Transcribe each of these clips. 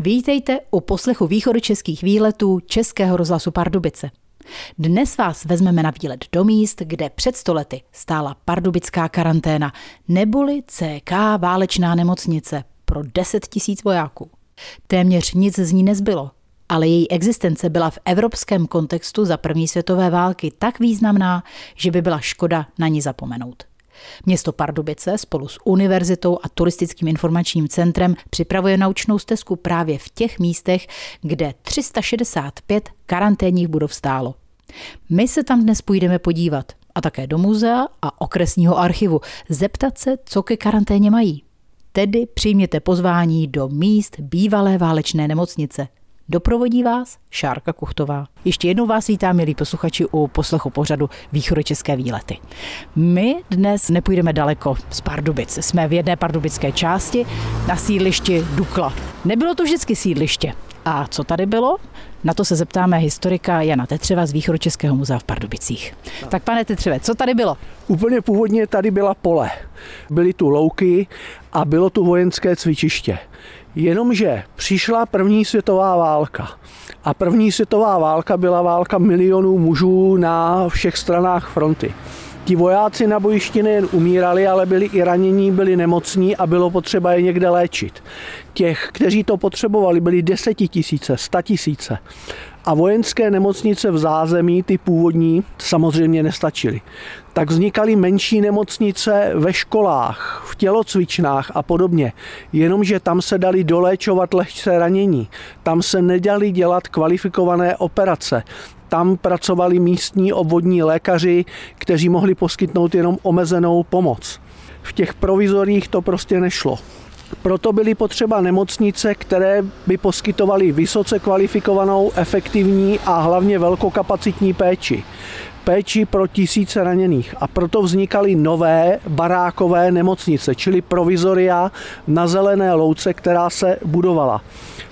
Vítejte u poslechu východočeských výletů Českého rozhlasu Pardubice. Dnes vás vezmeme na výlet do míst, kde před stolety stála pardubická karanténa, neboli CK válečná nemocnice pro 10 tisíc vojáků. Téměř nic z ní nezbylo, ale její existence byla v evropském kontextu za první světové války tak významná, že by byla škoda na ní zapomenout. Město Pardubice spolu s univerzitou a turistickým informačním centrem připravuje naučnou stezku právě v těch místech, kde 365 karanténních budov stálo. My se tam dnes půjdeme podívat a také do muzea a okresního archivu, zeptat se, co ke karanténě mají. Tedy přijměte pozvání do míst bývalé válečné nemocnice. Doprovodí vás Šárka Kuchtová. Ještě jednou vás vítám, milí posluchači, u poslechu pořadu Východočeské výlety. My dnes nepůjdeme daleko z Pardubic. Jsme v jedné pardubické části na sídlišti Dukla. Nebylo to vždycky sídliště. A co tady bylo? Na to se zeptáme historika Jana Tetřeva z Východočeského muzea v Pardubicích. Tak pane Tetřeve, co tady bylo? Úplně původně tady byla pole. Byly tu louky a bylo tu vojenské cvičiště. Jenomže přišla první světová válka. A první světová válka byla válka milionů mužů na všech stranách fronty. Ti vojáci na bojišti nejen umírali, ale byli i ranění, byli nemocní a bylo potřeba je někde léčit. Těch, kteří to potřebovali, byli desetitisíce, statisíce. A vojenské nemocnice v zázemí, ty původní, samozřejmě nestačily. Tak vznikaly menší nemocnice ve školách, v tělocvičnách a podobně. Jenomže tam se dali doléčovat lehce ranění. Tam se nedali dělat kvalifikované operace tam pracovali místní obvodní lékaři, kteří mohli poskytnout jenom omezenou pomoc. V těch provizorích to prostě nešlo. Proto byly potřeba nemocnice, které by poskytovaly vysoce kvalifikovanou, efektivní a hlavně velkokapacitní péči. Péči pro tisíce raněných. A proto vznikaly nové barákové nemocnice, čili provizoria na zelené louce, která se budovala.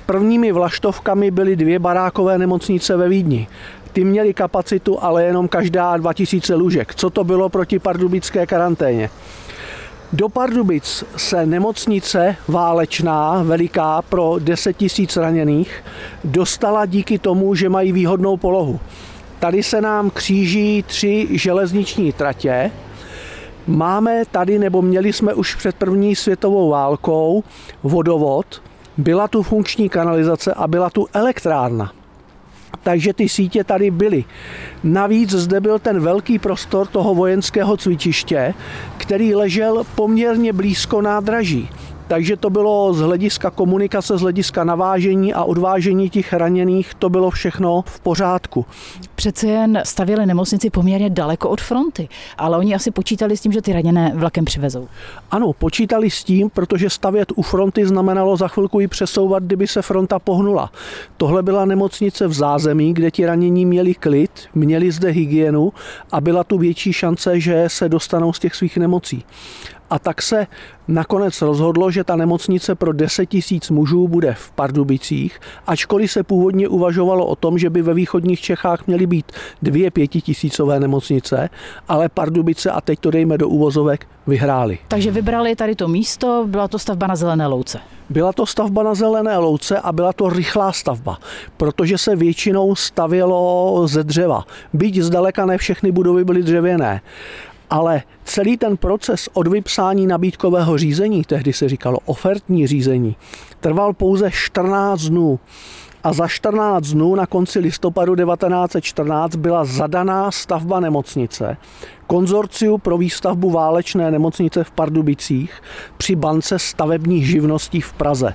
Prvními vlaštovkami byly dvě barákové nemocnice ve Vídni. Ty měly kapacitu, ale jenom každá 2000 lůžek. Co to bylo proti pardubické karanténě? Do Pardubic se nemocnice válečná, veliká pro 10 tisíc raněných, dostala díky tomu, že mají výhodnou polohu. Tady se nám kříží tři železniční tratě. Máme tady, nebo měli jsme už před první světovou válkou, vodovod, byla tu funkční kanalizace a byla tu elektrárna takže ty sítě tady byly. Navíc zde byl ten velký prostor toho vojenského cvičiště, který ležel poměrně blízko nádraží. Takže to bylo z hlediska komunikace, z hlediska navážení a odvážení těch raněných, to bylo všechno v pořádku. Přece jen stavěli nemocnici poměrně daleko od fronty, ale oni asi počítali s tím, že ty raněné vlakem přivezou. Ano, počítali s tím, protože stavět u fronty znamenalo za chvilku ji přesouvat, kdyby se fronta pohnula. Tohle byla nemocnice v zázemí, kde ti ranění měli klid, měli zde hygienu a byla tu větší šance, že se dostanou z těch svých nemocí. A tak se nakonec rozhodlo, že ta nemocnice pro 10 tisíc mužů bude v Pardubicích, ačkoliv se původně uvažovalo o tom, že by ve východních Čechách měly být dvě pětitisícové nemocnice, ale Pardubice, a teď to dejme do úvozovek, vyhráli. Takže vybrali tady to místo, byla to stavba na Zelené louce. Byla to stavba na Zelené louce a byla to rychlá stavba, protože se většinou stavělo ze dřeva. Byť zdaleka ne všechny budovy byly dřevěné ale celý ten proces od vypsání nabídkového řízení, tehdy se říkalo ofertní řízení, trval pouze 14 dnů. A za 14 dnů na konci listopadu 1914 byla zadaná stavba nemocnice konzorciu pro výstavbu válečné nemocnice v Pardubicích při bance stavebních živností v Praze.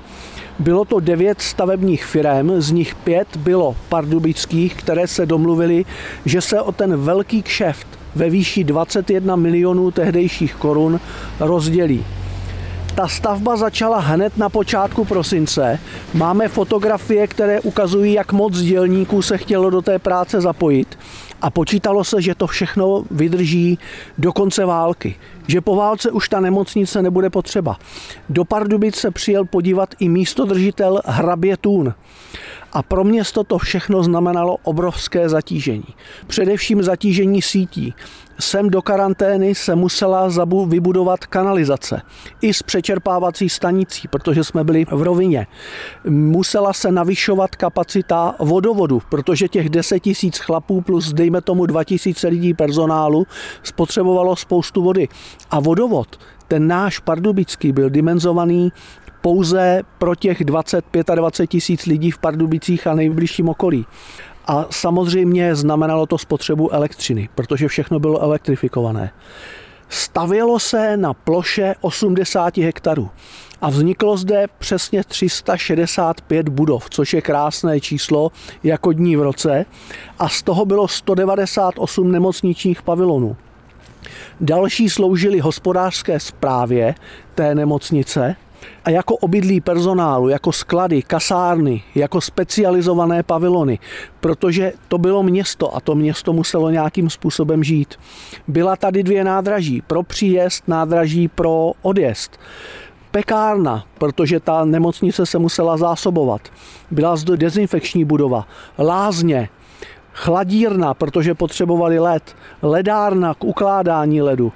Bylo to devět stavebních firm, z nich pět bylo pardubických, které se domluvili, že se o ten velký kšeft ve výši 21 milionů tehdejších korun rozdělí. Ta stavba začala hned na počátku prosince. Máme fotografie, které ukazují, jak moc dělníků se chtělo do té práce zapojit. A počítalo se, že to všechno vydrží do konce války. Že po válce už ta nemocnice nebude potřeba. Do Pardubic se přijel podívat i místodržitel hrabě Tún. A pro město to všechno znamenalo obrovské zatížení. Především zatížení sítí. Sem do karantény se musela zabu- vybudovat kanalizace. I s přečerpávací stanicí, protože jsme byli v rovině. Musela se navyšovat kapacita vodovodu, protože těch 10 tisíc chlapů plus dejme tomu 2000 lidí personálu spotřebovalo spoustu vody. A vodovod, ten náš pardubický, byl dimenzovaný pouze pro těch 20-25 tisíc lidí v Pardubicích a nejbližším okolí. A samozřejmě znamenalo to spotřebu elektřiny, protože všechno bylo elektrifikované. Stavělo se na ploše 80 hektarů a vzniklo zde přesně 365 budov, což je krásné číslo jako dní v roce a z toho bylo 198 nemocničních pavilonů. Další sloužili hospodářské správě té nemocnice a jako obydlí personálu, jako sklady, kasárny, jako specializované pavilony, protože to bylo město a to město muselo nějakým způsobem žít. Byla tady dvě nádraží, pro příjezd, nádraží pro odjezd pekárna, protože ta nemocnice se musela zásobovat. Byla zde dezinfekční budova, lázně, chladírna, protože potřebovali led, ledárna k ukládání ledu,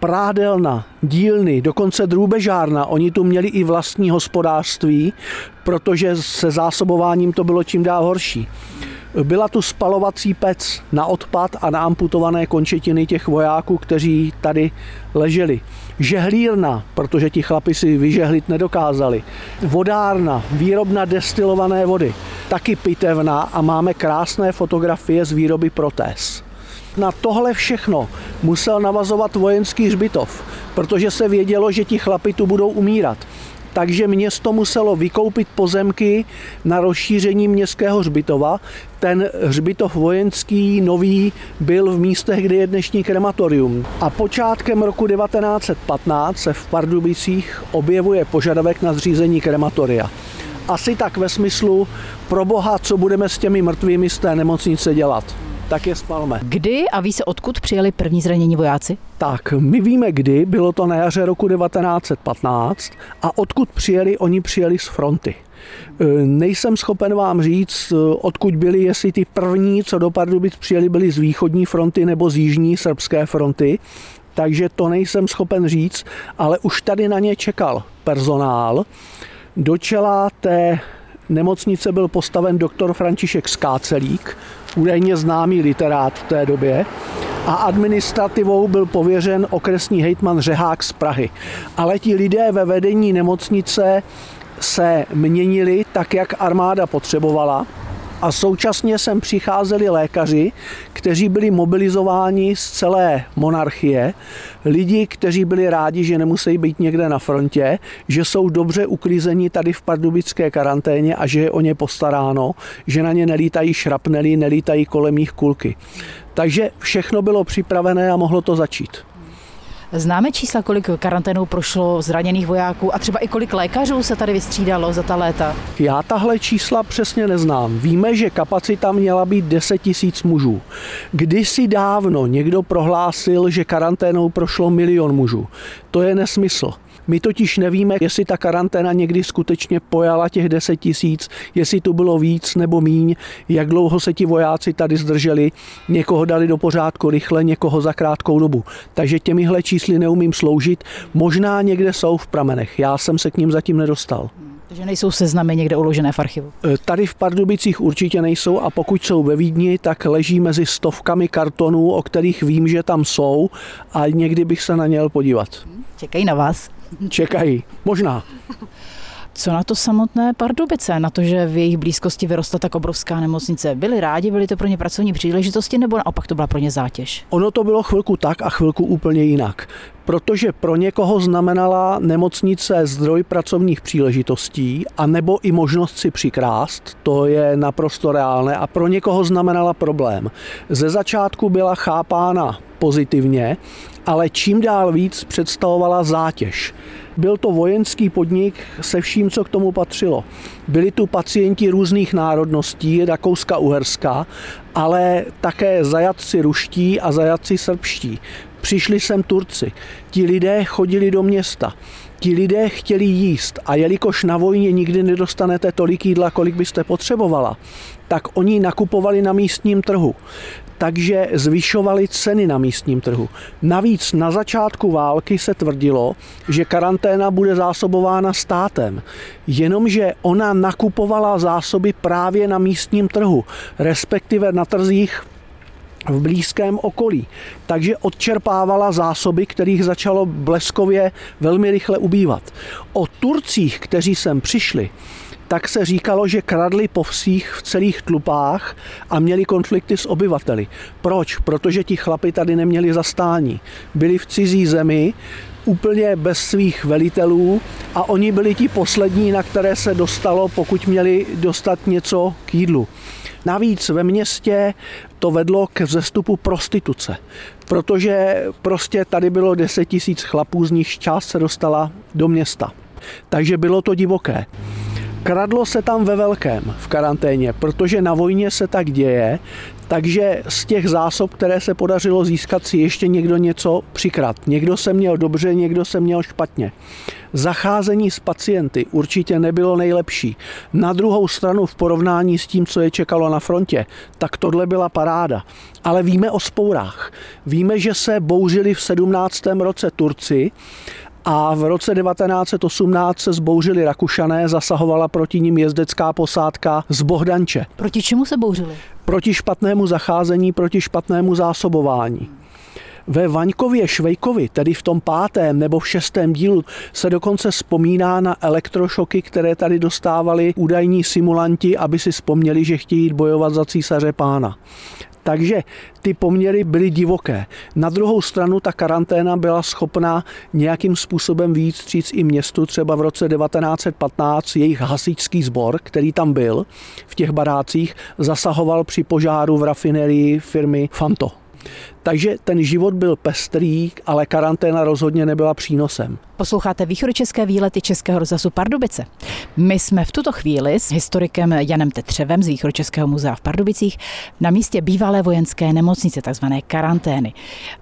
prádelna, dílny, dokonce drůbežárna. Oni tu měli i vlastní hospodářství, protože se zásobováním to bylo čím dál horší. Byla tu spalovací pec na odpad a na amputované končetiny těch vojáků, kteří tady leželi. Žehlírna, protože ti chlapi si vyžehlit nedokázali. Vodárna, výrobna destilované vody. Taky pitevna a máme krásné fotografie z výroby protéz. Na tohle všechno musel navazovat vojenský hřbitov, protože se vědělo, že ti chlapi tu budou umírat takže město muselo vykoupit pozemky na rozšíření městského hřbitova. Ten hřbitov vojenský nový byl v místech, kde je dnešní krematorium. A počátkem roku 1915 se v Pardubicích objevuje požadavek na zřízení krematoria. Asi tak ve smyslu, pro boha, co budeme s těmi mrtvými z té nemocnice dělat tak je spalme. Kdy a ví se, odkud přijeli první zranění vojáci? Tak, my víme kdy, bylo to na jaře roku 1915 a odkud přijeli, oni přijeli z fronty. E, nejsem schopen vám říct, e, odkud byli, jestli ty první, co do Pardubic přijeli, byli z východní fronty nebo z jižní srbské fronty, takže to nejsem schopen říct, ale už tady na ně čekal personál. Do čela té nemocnice byl postaven doktor František Skácelík, údajně známý literát v té době a administrativou byl pověřen okresní hejtman Řehák z Prahy. Ale ti lidé ve vedení nemocnice se měnili tak, jak armáda potřebovala a současně sem přicházeli lékaři, kteří byli mobilizováni z celé monarchie, lidi, kteří byli rádi, že nemusí být někde na frontě, že jsou dobře uklízeni tady v pardubické karanténě a že je o ně postaráno, že na ně nelítají šrapnely, nelítají kolem jich kulky. Takže všechno bylo připravené a mohlo to začít. Známe čísla, kolik karanténou prošlo zraněných vojáků a třeba i kolik lékařů se tady vystřídalo za ta léta? Já tahle čísla přesně neznám. Víme, že kapacita měla být 10 tisíc mužů. Kdysi dávno někdo prohlásil, že karanténou prošlo milion mužů. To je nesmysl. My totiž nevíme, jestli ta karanténa někdy skutečně pojala těch 10 tisíc, jestli tu bylo víc nebo míň, jak dlouho se ti vojáci tady zdrželi, někoho dali do pořádku rychle, někoho za krátkou dobu. Takže těmihle čísly neumím sloužit, možná někde jsou v pramenech, já jsem se k ním zatím nedostal. Takže nejsou seznamy někde uložené v archivu? E, tady v Pardubicích určitě nejsou a pokud jsou ve Vídni, tak leží mezi stovkami kartonů, o kterých vím, že tam jsou a někdy bych se na ně podívat. Čekají na vás. Čekají, možná. Co na to samotné Pardubice, na to, že v jejich blízkosti vyrostla tak obrovská nemocnice? Byli rádi, byly to pro ně pracovní příležitosti, nebo naopak to byla pro ně zátěž? Ono to bylo chvilku tak a chvilku úplně jinak. Protože pro někoho znamenala nemocnice zdroj pracovních příležitostí a nebo i možnost si přikrást, to je naprosto reálné a pro někoho znamenala problém. Ze začátku byla chápána pozitivně, ale čím dál víc představovala zátěž. Byl to vojenský podnik se vším, co k tomu patřilo. Byli tu pacienti různých národností, Rakouska, Uherska, ale také zajatci ruští a zajatci srbští. Přišli sem Turci. Ti lidé chodili do města. Ti lidé chtěli jíst a jelikož na vojně nikdy nedostanete tolik jídla, kolik byste potřebovala, tak oni nakupovali na místním trhu takže zvyšovali ceny na místním trhu. Navíc na začátku války se tvrdilo, že karanténa bude zásobována státem, jenomže ona nakupovala zásoby právě na místním trhu, respektive na trzích v blízkém okolí. Takže odčerpávala zásoby, kterých začalo bleskově velmi rychle ubývat. O Turcích, kteří sem přišli, tak se říkalo, že kradli po vsích v celých tlupách a měli konflikty s obyvateli. Proč? Protože ti chlapi tady neměli zastání. Byli v cizí zemi, úplně bez svých velitelů a oni byli ti poslední, na které se dostalo, pokud měli dostat něco k jídlu. Navíc ve městě to vedlo k vzestupu prostituce, protože prostě tady bylo 10 tisíc chlapů, z nich část se dostala do města. Takže bylo to divoké. Kradlo se tam ve velkém v karanténě, protože na vojně se tak děje, takže z těch zásob, které se podařilo získat, si ještě někdo něco přikrat. Někdo se měl dobře, někdo se měl špatně. Zacházení s pacienty určitě nebylo nejlepší. Na druhou stranu v porovnání s tím, co je čekalo na frontě, tak tohle byla paráda. Ale víme o spourách. Víme, že se bouřili v 17. roce Turci a v roce 1918 se zbouřili Rakušané, zasahovala proti ním jezdecká posádka z Bohdanče. Proti čemu se bouřili? Proti špatnému zacházení, proti špatnému zásobování. Ve Vaňkově Švejkovi, tedy v tom pátém nebo v šestém dílu, se dokonce vzpomíná na elektrošoky, které tady dostávali údajní simulanti, aby si vzpomněli, že chtějí jít bojovat za císaře pána. Takže ty poměry byly divoké. Na druhou stranu ta karanténa byla schopná nějakým způsobem víc stříc i městu. Třeba v roce 1915 jejich hasičský sbor, který tam byl v těch barácích, zasahoval při požáru v rafinerii firmy Fanto. Takže ten život byl pestrý, ale karanténa rozhodně nebyla přínosem. Posloucháte východočeské výlety Českého rozhlasu Pardubice. My jsme v tuto chvíli s historikem Janem Tetřevem z Východočeského muzea v Pardubicích na místě bývalé vojenské nemocnice, takzvané karantény.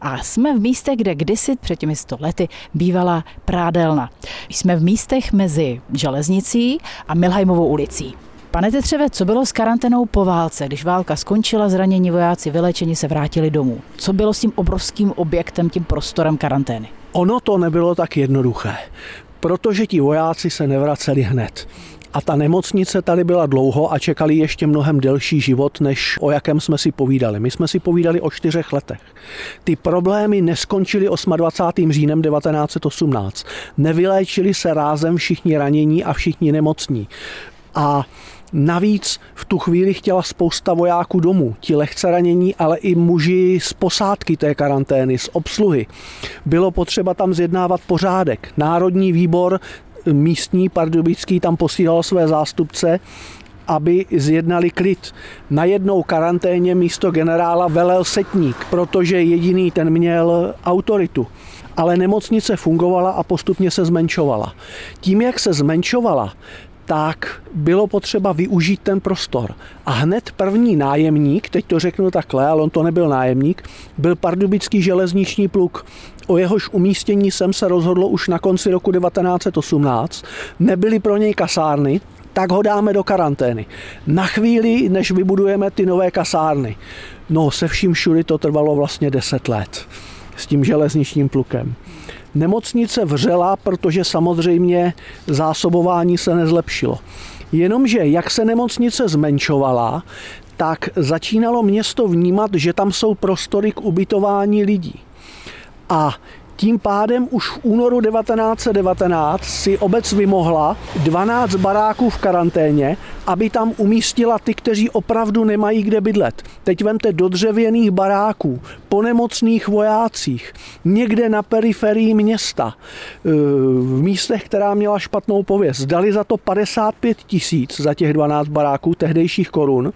A jsme v místě, kde kdysi před těmi sto lety bývala prádelna. Jsme v místech mezi železnicí a Milhajmovou ulicí. Pane Tetřeve, co bylo s karanténou po válce, když válka skončila, zranění vojáci vylečení se vrátili domů? Co bylo s tím obrovským objektem, tím prostorem karantény? Ono to nebylo tak jednoduché, protože ti vojáci se nevraceli hned. A ta nemocnice tady byla dlouho a čekali ještě mnohem delší život, než o jakém jsme si povídali. My jsme si povídali o čtyřech letech. Ty problémy neskončily 28. říjnem 1918. Nevyléčili se rázem všichni ranění a všichni nemocní. A Navíc v tu chvíli chtěla spousta vojáků domů, ti lehce ranění, ale i muži z posádky té karantény, z obsluhy. Bylo potřeba tam zjednávat pořádek. Národní výbor místní pardubický tam posílal své zástupce aby zjednali klid. Na jednou karanténě místo generála velel setník, protože jediný ten měl autoritu. Ale nemocnice fungovala a postupně se zmenšovala. Tím, jak se zmenšovala, tak bylo potřeba využít ten prostor. A hned první nájemník, teď to řeknu takhle, ale on to nebyl nájemník, byl pardubický železniční pluk. O jehož umístění jsem se rozhodlo už na konci roku 1918. Nebyly pro něj kasárny, tak ho dáme do karantény. Na chvíli, než vybudujeme ty nové kasárny. No, se vším všudy to trvalo vlastně 10 let s tím železničním plukem. Nemocnice vřela, protože samozřejmě zásobování se nezlepšilo. Jenomže jak se nemocnice zmenšovala, tak začínalo město vnímat, že tam jsou prostory k ubytování lidí. A tím pádem už v únoru 1919 si obec vymohla 12 baráků v karanténě, aby tam umístila ty, kteří opravdu nemají kde bydlet. Teď vemte do dřevěných baráků, po nemocných vojácích, někde na periferii města, e, v místech, která měla špatnou pověst. Dali za to 55 tisíc za těch 12 baráků tehdejších korun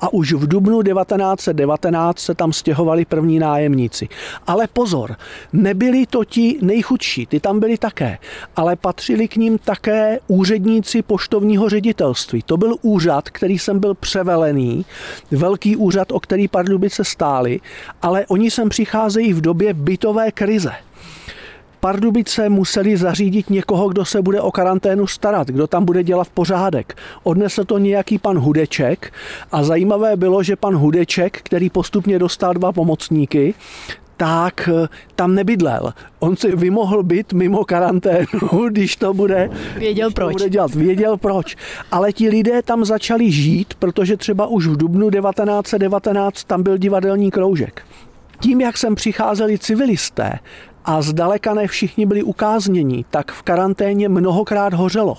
a už v dubnu 1919 se tam stěhovali první nájemníci. Ale pozor, nebyli To ti nejchudší, ty tam byli také, ale patřili k ním také úředníci poštovního ředitelství. To byl úřad, který jsem byl převelený, velký úřad, o který Pardubice stály, ale oni sem přicházejí v době bytové krize. Pardubice museli zařídit někoho, kdo se bude o karanténu starat, kdo tam bude dělat pořádek. Odnesl to nějaký pan Hudeček a zajímavé bylo, že pan Hudeček, který postupně dostal dva pomocníky, tak eh, tam nebydlel. On si vymohl být mimo karanténu, když to bude, Věděl proč. bude dělat. Věděl proč. Ale ti lidé tam začali žít, protože třeba už v dubnu 1919 tam byl divadelní kroužek. Tím, jak sem přicházeli civilisté a zdaleka ne všichni byli ukáznění, tak v karanténě mnohokrát hořelo.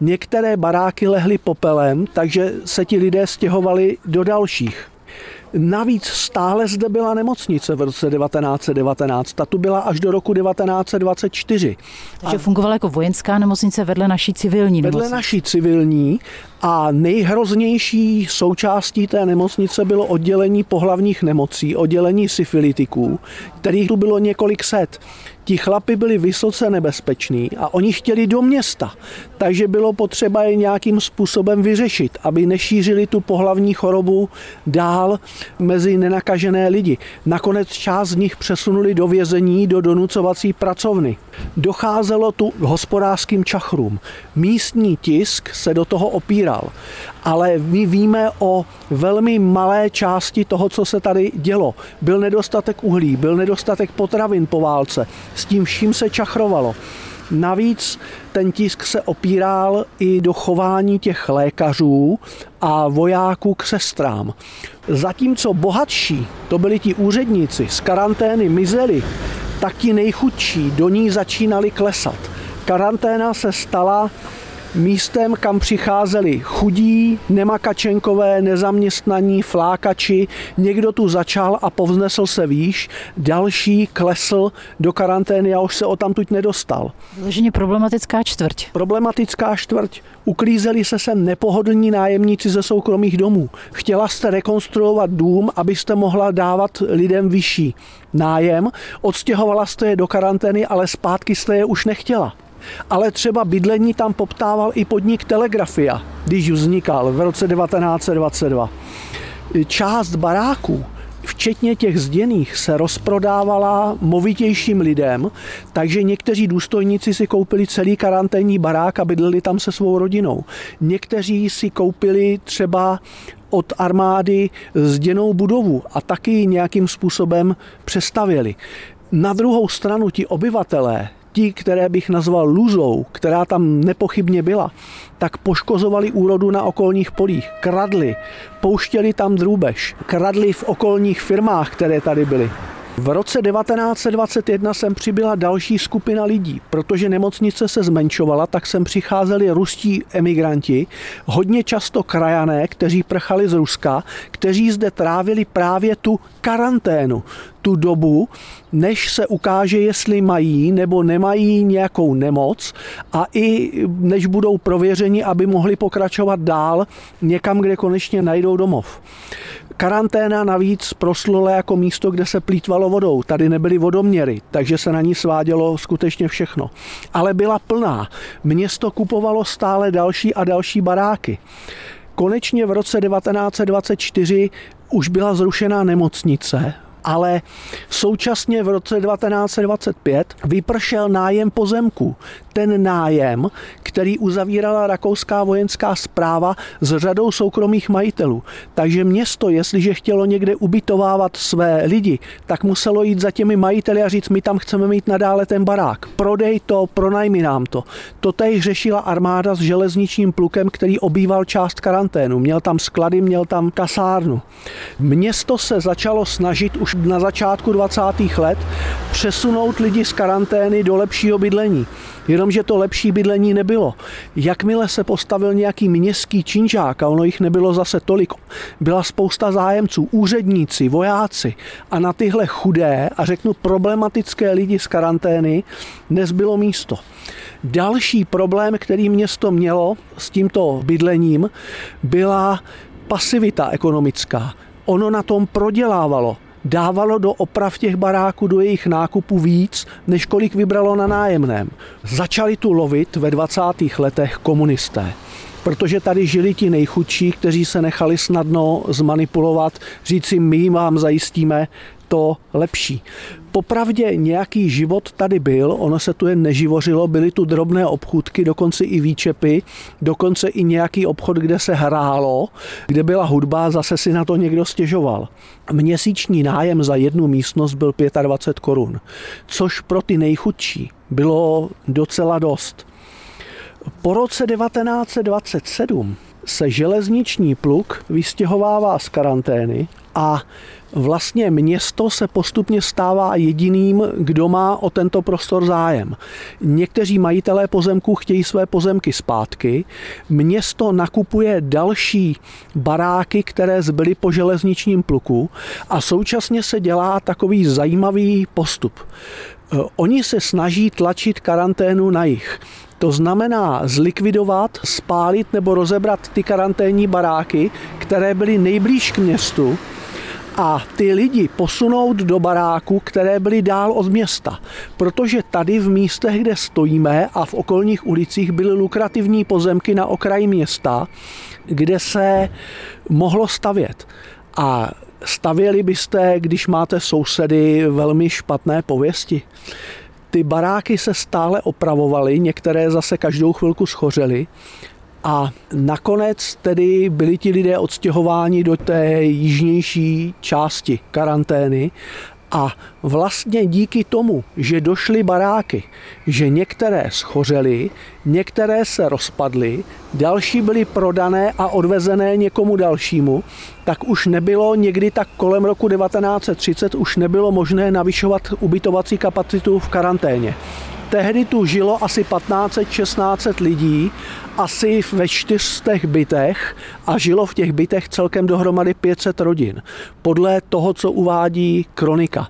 Některé baráky lehly popelem, takže se ti lidé stěhovali do dalších. Navíc stále zde byla nemocnice v roce 1919. Ta tu byla až do roku 1924. Takže fungovala jako vojenská nemocnice vedle naší civilní Vedle nemocnice. naší civilní a nejhroznější součástí té nemocnice bylo oddělení pohlavních nemocí, oddělení syfilitiků, kterých tu bylo několik set. Ti chlapi byli vysoce nebezpeční a oni chtěli do města, takže bylo potřeba je nějakým způsobem vyřešit, aby nešířili tu pohlavní chorobu dál mezi nenakažené lidi. Nakonec část z nich přesunuli do vězení, do donucovací pracovny. Docházelo tu hospodářským čachrům. Místní tisk se do toho opíral, ale my víme o velmi malé části toho, co se tady dělo. Byl nedostatek uhlí, byl nedostatek potravin po válce, s tím vším se čachrovalo. Navíc ten tisk se opíral i do chování těch lékařů a vojáků k sestrám. Zatímco bohatší, to byli ti úředníci, z karantény mizeli, tak ti nejchudší do ní začínali klesat. Karanténa se stala místem, kam přicházeli chudí, nemakačenkové, nezaměstnaní, flákači. Někdo tu začal a povznesl se výš, další klesl do karantény a už se o tamtuť nedostal. Vyloženě problematická čtvrť. Problematická čtvrť. Uklízeli se sem nepohodlní nájemníci ze soukromých domů. Chtěla jste rekonstruovat dům, abyste mohla dávat lidem vyšší nájem. Odstěhovala jste je do karantény, ale zpátky jste je už nechtěla. Ale třeba bydlení tam poptával i podnik Telegrafia, když vznikal v roce 1922. Část baráků včetně těch zděných, se rozprodávala movitějším lidem, takže někteří důstojníci si koupili celý karanténní barák a bydleli tam se svou rodinou. Někteří si koupili třeba od armády zděnou budovu a taky nějakým způsobem přestavěli. Na druhou stranu ti obyvatelé ti, které bych nazval luzou, která tam nepochybně byla, tak poškozovali úrodu na okolních polích, kradli, pouštěli tam drůbež, kradli v okolních firmách, které tady byly. V roce 1921 sem přibyla další skupina lidí, protože nemocnice se zmenšovala, tak sem přicházeli ruští emigranti, hodně často krajané, kteří prchali z Ruska, kteří zde trávili právě tu karanténu, tu dobu, než se ukáže, jestli mají nebo nemají nějakou nemoc a i než budou prověřeni, aby mohli pokračovat dál někam, kde konečně najdou domov. Karanténa navíc proslula jako místo, kde se plítvalo vodou. Tady nebyly vodoměry, takže se na ní svádělo skutečně všechno. Ale byla plná. Město kupovalo stále další a další baráky. Konečně v roce 1924 už byla zrušená nemocnice, ale současně v roce 1925 vypršel nájem pozemku. Ten nájem, který uzavírala rakouská vojenská zpráva s řadou soukromých majitelů. Takže město, jestliže chtělo někde ubytovávat své lidi, tak muselo jít za těmi majiteli a říct, my tam chceme mít nadále ten barák. Prodej to, pronajmi nám to. Totež řešila armáda s železničním plukem, který obýval část karanténu. Měl tam sklady, měl tam kasárnu. Město se začalo snažit už na začátku 20. let přesunout lidi z karantény do lepšího bydlení. Jenomže to lepší bydlení nebylo. Jakmile se postavil nějaký městský činžák, a ono jich nebylo zase tolik, byla spousta zájemců, úředníci, vojáci a na tyhle chudé a řeknu problematické lidi z karantény nezbylo místo. Další problém, který město mělo s tímto bydlením, byla pasivita ekonomická. Ono na tom prodělávalo dávalo do oprav těch baráků, do jejich nákupu víc, než kolik vybralo na nájemném. Začali tu lovit ve 20. letech komunisté protože tady žili ti nejchudší, kteří se nechali snadno zmanipulovat, říci my vám zajistíme to lepší. Popravdě nějaký život tady byl, ono se tu jen neživořilo, byly tu drobné obchůdky, dokonce i výčepy, dokonce i nějaký obchod, kde se hrálo, kde byla hudba, zase si na to někdo stěžoval. Měsíční nájem za jednu místnost byl 25 korun, což pro ty nejchudší bylo docela dost. Po roce 1927 se železniční pluk vystěhovává z karantény a vlastně město se postupně stává jediným, kdo má o tento prostor zájem. Někteří majitelé pozemků chtějí své pozemky zpátky. Město nakupuje další baráky, které zbyly po železničním pluku a současně se dělá takový zajímavý postup. Oni se snaží tlačit karanténu na jich. To znamená zlikvidovat, spálit nebo rozebrat ty karanténní baráky, které byly nejblíž k městu a ty lidi posunout do baráků, které byly dál od města. Protože tady v místech, kde stojíme a v okolních ulicích byly lukrativní pozemky na okraji města, kde se mohlo stavět. A stavěli byste, když máte sousedy velmi špatné pověsti. Ty baráky se stále opravovaly, některé zase každou chvilku schořely a nakonec tedy byli ti lidé odstěhováni do té jižnější části karantény a vlastně díky tomu, že došly baráky, že některé schořely, některé se rozpadly, další byly prodané a odvezené někomu dalšímu, tak už nebylo někdy tak kolem roku 1930 už nebylo možné navyšovat ubytovací kapacitu v karanténě. Tehdy tu žilo asi 1500-1600 lidí, asi ve čtyřstech bytech a žilo v těch bytech celkem dohromady 500 rodin. Podle toho, co uvádí kronika.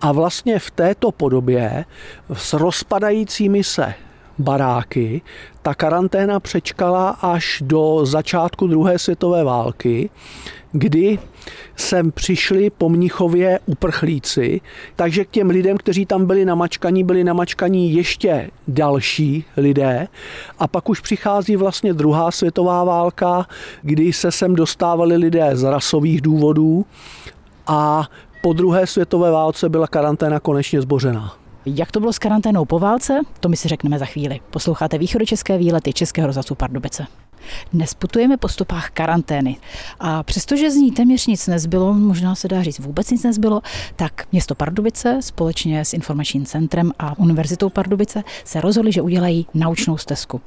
A vlastně v této podobě s rozpadajícími se baráky ta karanténa přečkala až do začátku druhé světové války, kdy sem přišli po Mnichově uprchlíci, takže k těm lidem, kteří tam byli namačkaní, byli namačkaní ještě další lidé a pak už přichází vlastně druhá světová válka, kdy se sem dostávali lidé z rasových důvodů a po druhé světové válce byla karanténa konečně zbořená. Jak to bylo s karanténou po válce, to my si řekneme za chvíli. Posloucháte východočeské výlety Českého rozhlasu Pardubice. Dnes putujeme po stopách karantény. A přestože z ní téměř nic nezbylo, možná se dá říct vůbec nic nezbylo, tak město Pardubice společně s informačním centrem a Univerzitou Pardubice se rozhodli, že udělají naučnou stezku.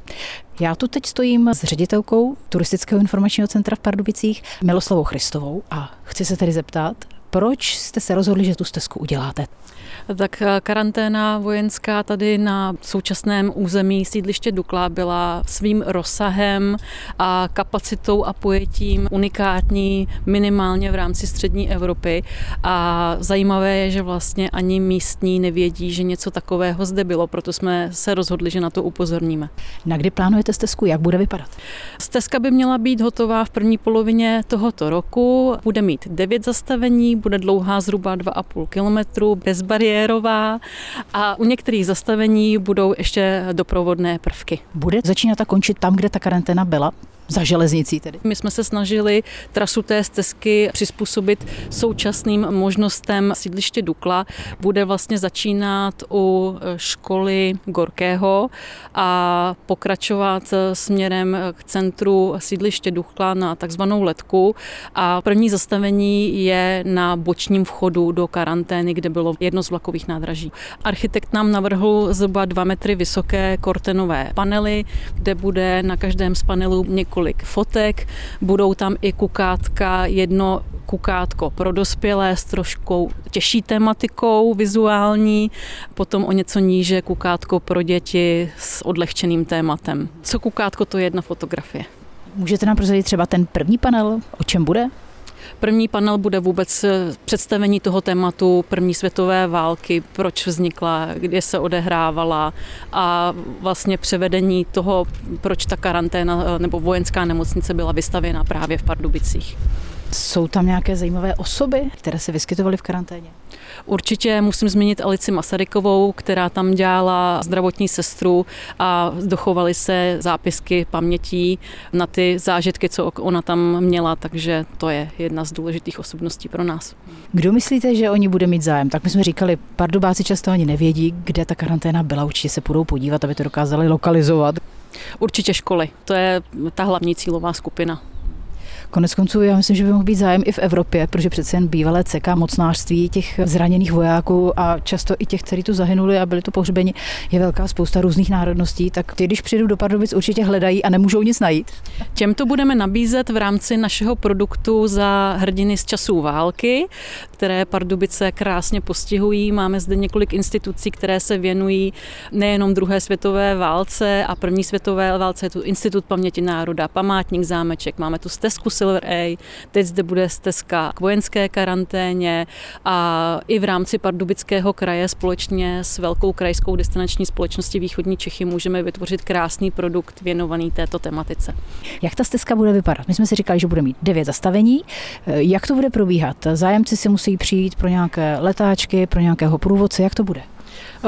Já tu teď stojím s ředitelkou Turistického informačního centra v Pardubicích, Miloslavou Christovou a chci se tedy zeptat, proč jste se rozhodli, že tu stezku uděláte? tak eh, karanténa vojenská tady na současném území sídliště Dukla byla svým rozsahem a kapacitou a pojetím unikátní minimálně v rámci střední Evropy a zajímavé je, že vlastně ani místní nevědí, že něco takového zde bylo, proto jsme se rozhodli, že na to upozorníme. Na kdy plánujete stezku, jak bude vypadat? Stezka by měla být hotová v první polovině tohoto roku, bude mít devět zastavení, bude dlouhá zhruba 2,5 kilometru, bez bariér kariérová a u některých zastavení budou ještě doprovodné prvky. Bude začínat a končit tam, kde ta karanténa byla? Za železnicí tedy. My jsme se snažili trasu té stezky přizpůsobit současným možnostem sídliště Dukla. Bude vlastně začínat u školy Gorkého a pokračovat směrem k centru sídliště Dukla na takzvanou letku a první zastavení je na bočním vchodu do karantény, kde bylo jedno z vlakových nádraží. Architekt nám navrhl zhruba dva metry vysoké kortenové panely, kde bude na každém z panelů několik několik fotek, budou tam i kukátka, jedno kukátko pro dospělé s trošku těžší tematikou vizuální, potom o něco níže kukátko pro děti s odlehčeným tématem. Co kukátko, to je jedna fotografie. Můžete nám prozradit třeba ten první panel, o čem bude? První panel bude vůbec eh, představení toho tématu první světové války, proč vznikla, kde se odehrávala a vlastně převedení toho, proč ta karanténa eh, nebo vojenská nemocnice byla vystavěna právě v Pardubicích. Jsou tam nějaké zajímavé osoby, které se vyskytovaly v karanténě? Určitě musím zmínit Alici Masarykovou, která tam dělala zdravotní sestru a dochovaly se zápisky pamětí na ty zážitky, co ona tam měla, takže to je jedna z důležitých osobností pro nás. Kdo myslíte, že oni bude mít zájem? Tak my jsme říkali, pardubáci často ani nevědí, kde ta karanténa byla, určitě se půjdou podívat, aby to dokázali lokalizovat. Určitě školy, to je ta hlavní cílová skupina. Konec konců, já myslím, že by mohl být zájem i v Evropě, protože přece jen bývalé CK mocnářství těch zraněných vojáků a často i těch, kteří tu zahynuli a byli tu pohřbeni, je velká spousta různých národností, tak ty, když přijdou do Pardubic, určitě hledají a nemůžou nic najít. Těmto budeme nabízet v rámci našeho produktu za hrdiny z časů války, které Pardubice krásně postihují. Máme zde několik institucí, které se věnují nejenom druhé světové válce a první světové válce, je tu Institut paměti národa, památník zámeček, máme tu stezku Silver A, teď zde bude stezka k vojenské karanténě a i v rámci Pardubického kraje společně s velkou krajskou destinační společností Východní Čechy můžeme vytvořit krásný produkt věnovaný této tematice. Jak ta stezka bude vypadat? My jsme si říkali, že bude mít devět zastavení. Jak to bude probíhat? Zájemci si musí přijít pro nějaké letáčky, pro nějakého průvodce. Jak to bude?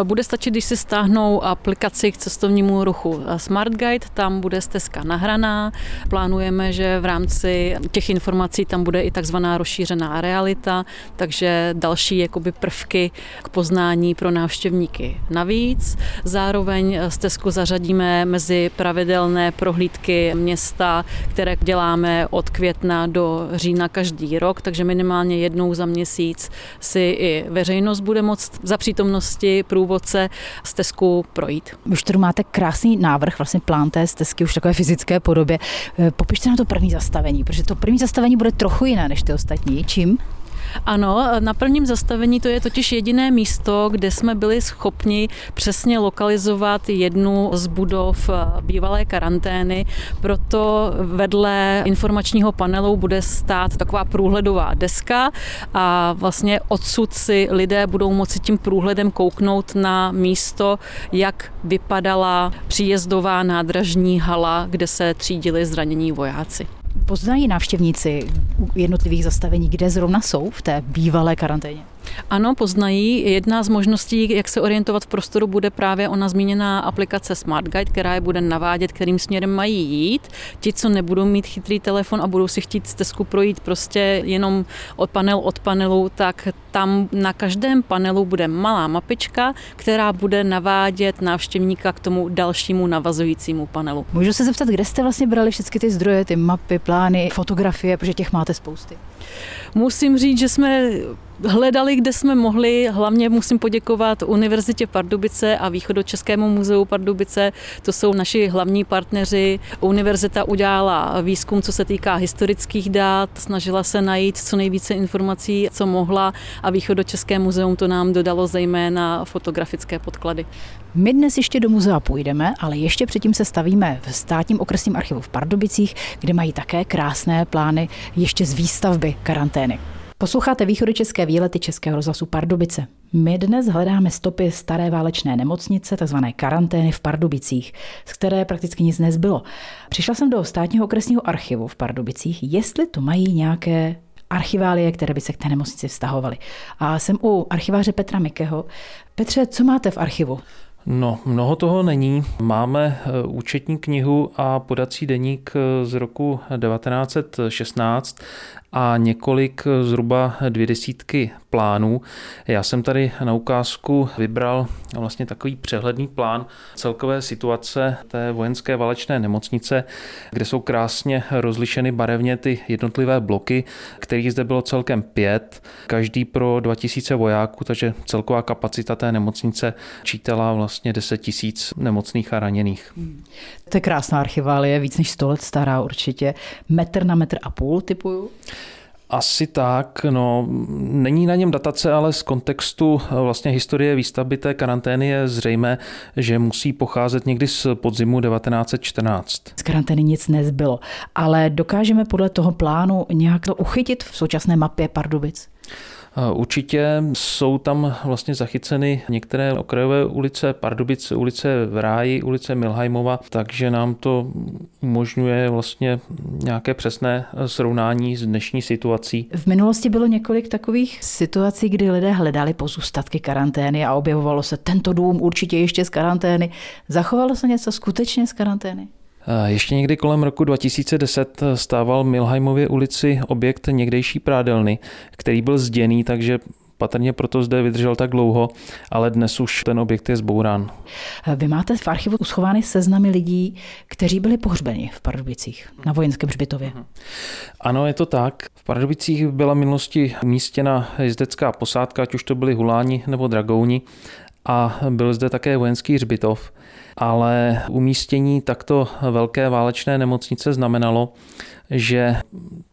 Bude stačit, když si stáhnou aplikaci k cestovnímu ruchu Smart Guide, tam bude stezka nahraná. Plánujeme, že v rámci těch informací tam bude i takzvaná rozšířená realita, takže další jakoby prvky k poznání pro návštěvníky navíc. Zároveň stezku zařadíme mezi pravidelné prohlídky města, které děláme od května do října každý rok, takže minimálně jednou za měsíc si i veřejnost bude moct za přítomnosti prů průvodce stezku projít. Už tady máte krásný návrh, vlastně plán té stezky už takové fyzické podobě. Eh, popište nám to první zastavení, protože to první zastavení bude trochu jiné než ty ostatní. Čím? Ano, na prvním zastavení to je totiž jediné místo, kde jsme byli schopni přesně lokalizovat jednu z budov eh, bývalé karantény, proto vedle informačního panelu bude stát taková průhledová deska a vlastně odsud si lidé budou moci tím průhledem kouknout na místo, jak vypadala příjezdová nádražní hala, kde se třídili zranění vojáci. Poznají návštěvníci jednotlivých zastavení, kde zrovna jsou v té bývalé karanténě? Ano, poznají. Jedna z možností, jak se orientovat v prostoru, bude právě ona zmíněná aplikace Smart Guide, která je bude navádět, kterým směrem mají jít. Ti, co nebudou mít chytrý telefon a budou si chtít stezku projít prostě jenom od panel od panelu, tak tam na každém panelu bude malá mapička, která bude navádět návštěvníka k tomu dalšímu navazujícímu panelu. Můžu se zeptat, kde jste vlastně brali všechny ty zdroje, ty mapy, plány, fotografie, protože těch máte spousty? Musím říct, že jsme hledali, kde jsme mohli. Hlavně musím poděkovat Univerzitě Pardubice a Východočeskému muzeu Pardubice. To jsou naši hlavní partneři. Univerzita udělala výzkum, co se týká historických dát, snažila se najít co nejvíce informací, co mohla a Východočeské muzeum to nám dodalo zejména fotografické podklady. My dnes ještě do muzea půjdeme, ale ještě předtím se stavíme v státním okresním archivu v Pardubicích, kde mají také krásné plány ještě z výstavby karantény. Posloucháte východočeské výlety Českého rozhlasu Pardubice. My dnes hledáme stopy staré válečné nemocnice, tzv. karantény v Pardubicích, z které prakticky nic nezbylo. Přišla jsem do státního okresního archivu v Pardubicích, jestli to mají nějaké archiválie, které by se k té nemocnici vztahovaly. A jsem u archiváře Petra Mikeho. Petře, co máte v archivu? No, mnoho toho není. Máme eh, účetní knihu a podací deník eh, z roku 1916 a několik, eh, zhruba dvě desítky plánů. Já jsem tady na ukázku vybral vlastně takový přehledný plán celkové situace té vojenské válečné nemocnice, kde jsou krásně rozlišeny barevně ty jednotlivé bloky, kterých zde bylo celkem pět, každý pro 2000 vojáků, takže celková kapacita té nemocnice čítala vlastně 10 tisíc nemocných a raněných. To je krásná archiválie, víc než 100 let stará určitě. Metr na metr a půl typuju. Asi tak, no, není na něm datace, ale z kontextu eh, vlastně historie výstavby té karantény je zřejmé, že musí pocházet někdy z podzimu 1914. Z karantény nic nezbylo, ale dokážeme podle toho plánu nějak to uchytit v současné mapě Pardubic? Určitě jsou tam vlastně zachyceny některé okrajové ulice Pardubice, ulice v Ráji, ulice Milheimova, takže nám to umožňuje vlastně nějaké přesné srovnání s dnešní situací. V minulosti bylo několik takových situací, kdy lidé hledali pozůstatky karantény a objevovalo se tento dům určitě ještě z karantény. Zachovalo se něco skutečně z karantény? Ještě někdy kolem roku 2010 stával Milheimově ulici objekt někdejší prádelny, který byl zděný, takže patrně proto zde vydržel tak dlouho, ale dnes už ten objekt je zbourán. Vy máte v archivu uschovány seznamy lidí, kteří byli pohřbeni v Pardubicích na vojenském hřbitově. Mhm. Ano, je to tak. V Pardubicích byla v minulosti umístěna jezdecká posádka, ať už to byli huláni nebo dragouni a byl zde také vojenský hřbitov ale umístění takto velké válečné nemocnice znamenalo, že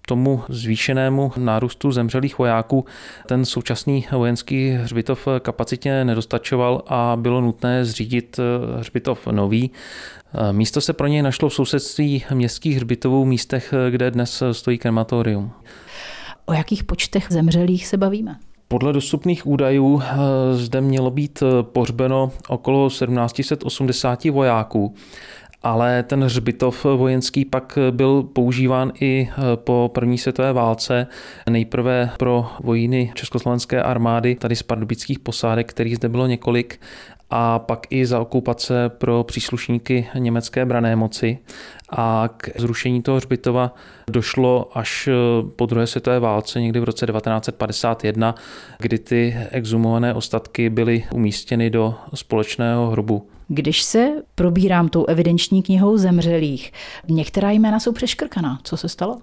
tomu zvýšenému nárůstu zemřelých vojáků ten současný vojenský hřbitov kapacitně nedostačoval a bylo nutné zřídit hřbitov nový. Místo se pro něj našlo v sousedství městských hřbitovů, místech, kde dnes stojí krematorium. O jakých počtech zemřelých se bavíme? Podle dostupných údajů eh, zde mělo být eh, pohřbeno okolo 1780 vojáků, ale ten hřbitov vojenský pak byl používán i eh, po první světové válce. Nejprve pro vojiny Československé armády, tady z pardubických posádek, kterých zde bylo několik, a pak i za okupace pro příslušníky německé brané moci. A k zrušení toho hřbitova došlo až po druhé světové válce, někdy v roce 1951, kdy ty exhumované ostatky byly umístěny do společného hrobu. Když se probírám tou evidenční knihou zemřelých, některá jména jsou přeškrkaná. Co se stalo?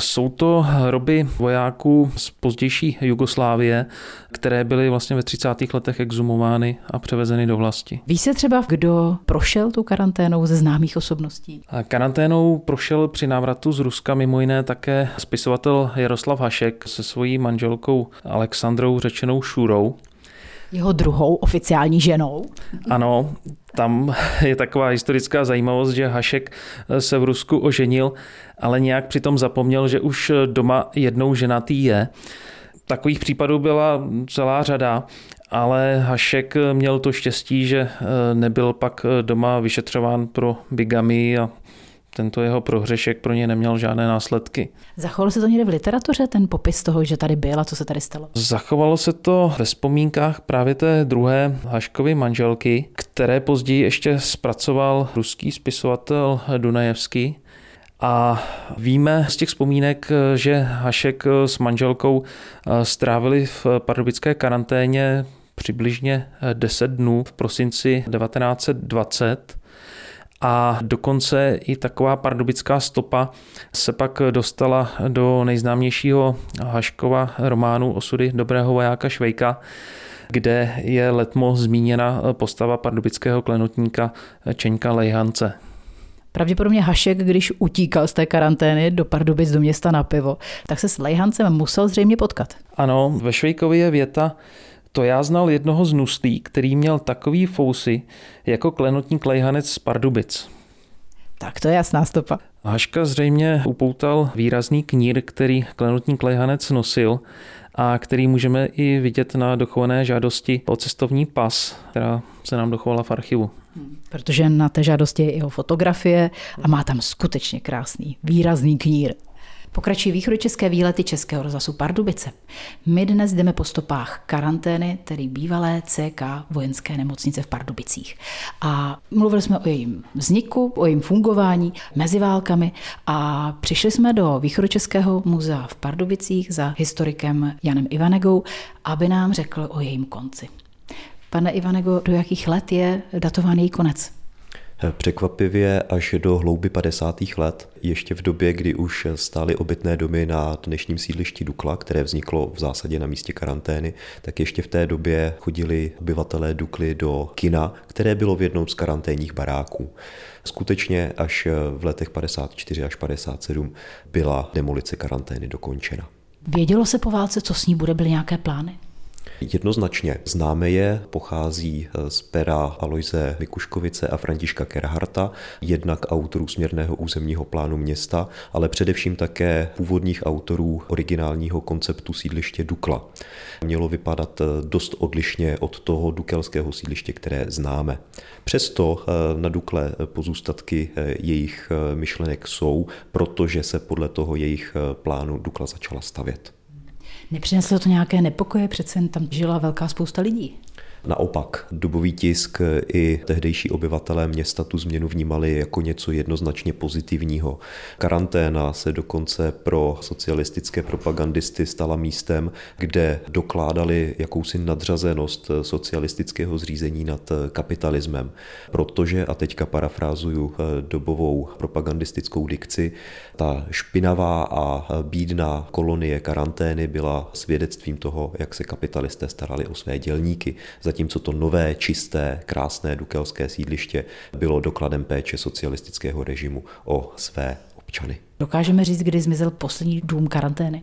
Jsou to hroby vojáků z pozdější Jugoslávie, které byly vlastně ve 30. letech exhumovány a převezeny do vlasti. Ví se třeba, kdo prošel tu karanténou ze známých osobností? Karanténou prošel při návratu z Ruska mimo jiné také spisovatel Jaroslav Hašek se svojí manželkou Alexandrou řečenou Šurou. Jeho druhou oficiální ženou. Ano, tam je taková historická zajímavost, že Hašek se v Rusku oženil, ale nějak přitom zapomněl, že už doma jednou ženatý je. Takových případů byla celá řada, ale Hašek měl to štěstí, že nebyl pak doma vyšetřován pro bigamy a tento jeho prohřešek pro ně neměl žádné následky. Zachovalo se to někde v literatuře, ten popis toho, že tady byl a co se tady stalo? Zachovalo se to ve vzpomínkách právě té druhé Haškovy manželky, které později ještě zpracoval ruský spisovatel Dunajevský. A víme z těch vzpomínek, že Hašek s manželkou strávili v pardubické karanténě přibližně 10 dnů v prosinci 1920 a dokonce i taková pardubická stopa se pak dostala do nejznámějšího Haškova románu Osudy dobrého vojáka Švejka, kde je letmo zmíněna postava pardubického klenotníka Čeňka Lejhance. Pravděpodobně Hašek, když utíkal z té karantény do Pardubic do města na pivo, tak se s Lejhancem musel zřejmě potkat. Ano, ve Švejkově je věta, to já znal jednoho z Nuslí, který měl takový fousy jako klenotník lejhanec z Pardubic. Tak to je jasná stopa. Haška zřejmě upoutal výrazný knír, který klenotník lejhanec nosil a který můžeme i vidět na dochované žádosti o cestovní pas, která se nám dochovala v archivu. Hmm, protože na té žádosti je jeho fotografie a má tam skutečně krásný, výrazný knír. Pokračují východočeské výlety Českého rozhlasu Pardubice. My dnes jdeme po stopách karantény, tedy bývalé CK vojenské nemocnice v Pardubicích. A mluvili jsme o jejím vzniku, o jejím fungování mezi válkami a přišli jsme do Východočeského muzea v Pardubicích za historikem Janem Ivanegou, aby nám řekl o jejím konci. Pane Ivanego, do jakých let je datován její konec? Překvapivě až do hlouby 50. let, ještě v době, kdy už stály obytné domy na dnešním sídlišti Dukla, které vzniklo v zásadě na místě karantény, tak ještě v té době chodili obyvatelé Dukly do kina, které bylo v jednom z karanténních baráků. Skutečně až v letech 54 až 57 byla demolice karantény dokončena. Vědělo se po válce, co s ní bude, byly nějaké plány? Jednoznačně známe je, pochází z pera Aloise Mikuškovice a Františka Kerharta, jednak autorů směrného územního plánu města, ale především také původních autorů originálního konceptu sídliště Dukla. Mělo vypadat dost odlišně od toho dukelského sídliště, které známe. Přesto na Dukle pozůstatky jejich myšlenek jsou, protože se podle toho jejich plánu Dukla začala stavět. Nepřineslo to nějaké nepokoje, přece tam žila velká spousta lidí. Naopak, dubový tisk i tehdejší obyvatelé města tu změnu vnímali jako něco jednoznačně pozitivního. Karanténa se dokonce pro socialistické propagandisty stala místem, kde dokládali jakousi nadřazenost socialistického zřízení nad kapitalismem. Protože, a teďka parafrázuju dobovou propagandistickou dikci, ta špinavá a bídná kolonie karantény byla svědectvím toho, jak se kapitalisté starali o své dělníky, zatímco to nové, čisté, krásné dukelské sídliště bylo dokladem péče socialistického režimu o své občany. Dokážeme říct, kdy zmizel poslední dům karantény?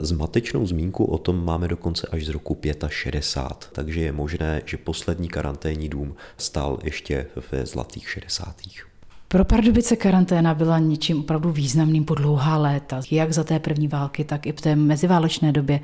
Zmatečnou zmínku o tom máme dokonce až z roku 65, takže je možné, že poslední karanténní dům stál ještě ve zlatých 60. Pro Pardubice karanténa byla něčím opravdu významným po dlouhá léta, jak za té první války, tak i v té meziválečné době.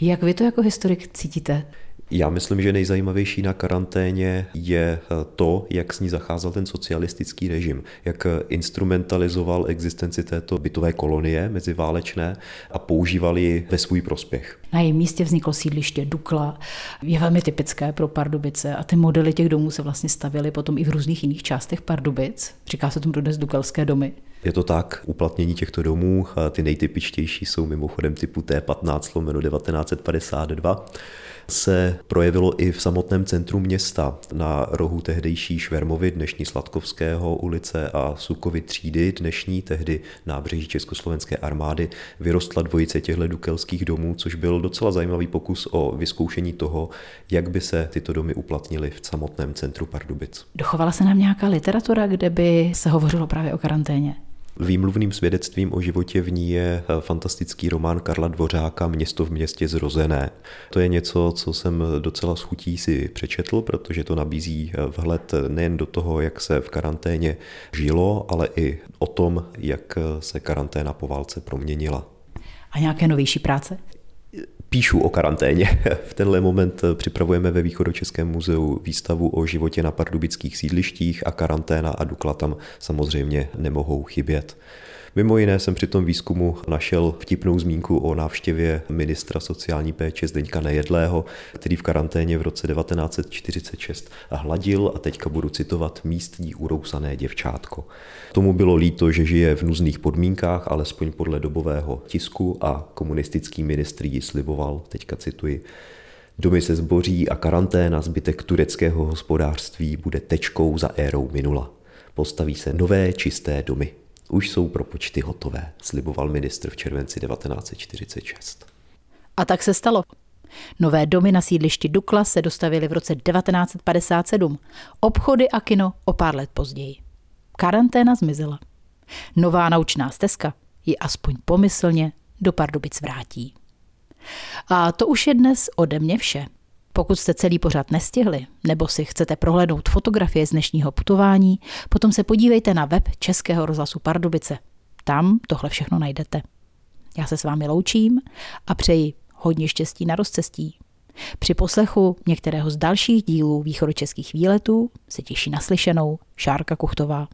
Jak vy to jako historik cítíte? Já myslím, že nejzajímavější na karanténě je eh, to, jak s ní zacházel ten socialistický režim, jak eh, instrumentalizoval existenci této bytové kolonie meziválečné a používal ji ve svůj prospěch. Na jejím místě vzniklo sídliště Dukla, je velmi typické pro Pardubice a ty modely těch domů se vlastně stavěly potom i v různých jiných částech Pardubic. Říká se tomu dodnes Dukelské domy. Je to tak, uplatnění těchto domů, ty nejtypičtější jsou mimochodem typu T15 lomeno 1952 se projevilo i v samotném centru města, na rohu tehdejší Švermovy, dnešní Sladkovského ulice a Sukovy třídy, dnešní tehdy nábřeží Československé armády, vyrostla dvojice těchto dukelských domů, což byl docela zajímavý pokus o vyzkoušení toho, jak by se tyto domy uplatnily v samotném centru Pardubic. Dochovala se nám nějaká literatura, kde by se hovořilo právě o karanténě? Výmluvným svědectvím o životě v ní je eh, fantastický román Karla Dvořáka Město v městě zrozené. To je něco, co jsem docela schutí si přečetl, protože to nabízí eh, vhled nejen do toho, jak se v karanténě žilo, ale i o tom, jak eh, se karanténa po válce proměnila. A nějaké novější práce? Píšu o karanténě. V tenhle moment připravujeme ve Východočeském muzeu výstavu o životě na pardubických sídlištích a karanténa a Dukla tam samozřejmě nemohou chybět. Mimo jiné jsem při tom výzkumu našel vtipnou zmínku o návštěvě ministra sociální péče Zdeňka Nejedlého, který v karanténě v roce 1946 hladil, a teďka budu citovat, místní urousané děvčátko. Tomu bylo líto, že žije v nuzných podmínkách, alespoň podle dobového tisku a komunistický ministr ji sliboval, teďka cituji, Domy se zboří a karanténa zbytek tureckého hospodářství bude tečkou za érou minula. Postaví se nové čisté domy. Už jsou pro počty hotové, sliboval ministr v červenci 1946. A tak se stalo. Nové domy na sídlišti Dukla se dostavily v roce 1957, obchody a kino o pár let později. Karanténa zmizela. Nová naučná stezka ji aspoň pomyslně do Pardubic vrátí. A to už je dnes ode mě vše. Pokud jste celý pořád nestihli, nebo si chcete prohlédnout fotografie z dnešního putování, potom se podívejte na web Českého rozhlasu Pardubice. Tam tohle všechno najdete. Já se s vámi loučím a přeji hodně štěstí na rozcestí. Při poslechu některého z dalších dílů východočeských výletů se těší naslyšenou Šárka Kuchtová.